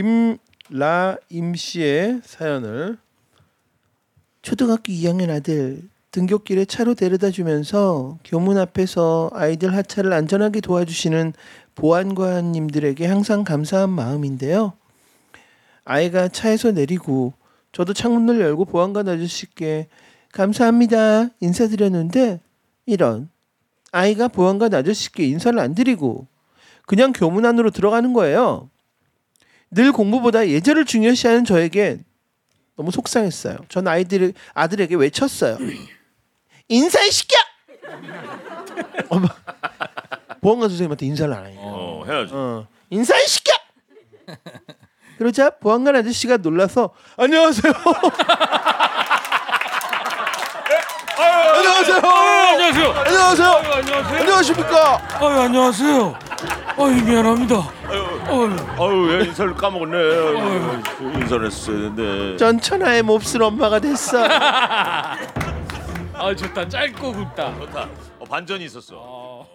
김라임 씨의 사연을 초등학교 2학년 아들 등굣길에 차로 데려다 주면서 교문 앞에서 아이들 하차를 안전하게 도와주시는 보안관님들에게 항상 감사한 마음인데요. 아이가 차에서 내리고 저도 창문을 열고 보안관 아저씨께 감사합니다 인사드렸는데 이런 아이가 보안관 아저씨께 인사를 안 드리고 그냥 교문 안으로 들어가는 거예요. 늘 공부보다 예절을 중요시하는 저에게 너무 속상했어요. 전 아이들 아들에게 외쳤어요. 인사해 시켜. 엄마 보안관 선생님한테 인사를 안 하니까. 어 해야지. 어, 인사해 시켜. 그러자 보안관 아저씨가 놀라서 안녕하세요. 안녕하세요. 안녕하세요. 안녕하세요. 안녕하세요. 안녕하십니까. 아유 안녕하세요. 아유 미안합니다. 아유 아유 왜 인사를 까먹었네. 아유, 인사를 했어야 되는데. 전 천하의 몹쓸 엄마가 됐어. 아 좋다 짧고 굵다. 좋다. 어, 반전이 있었어.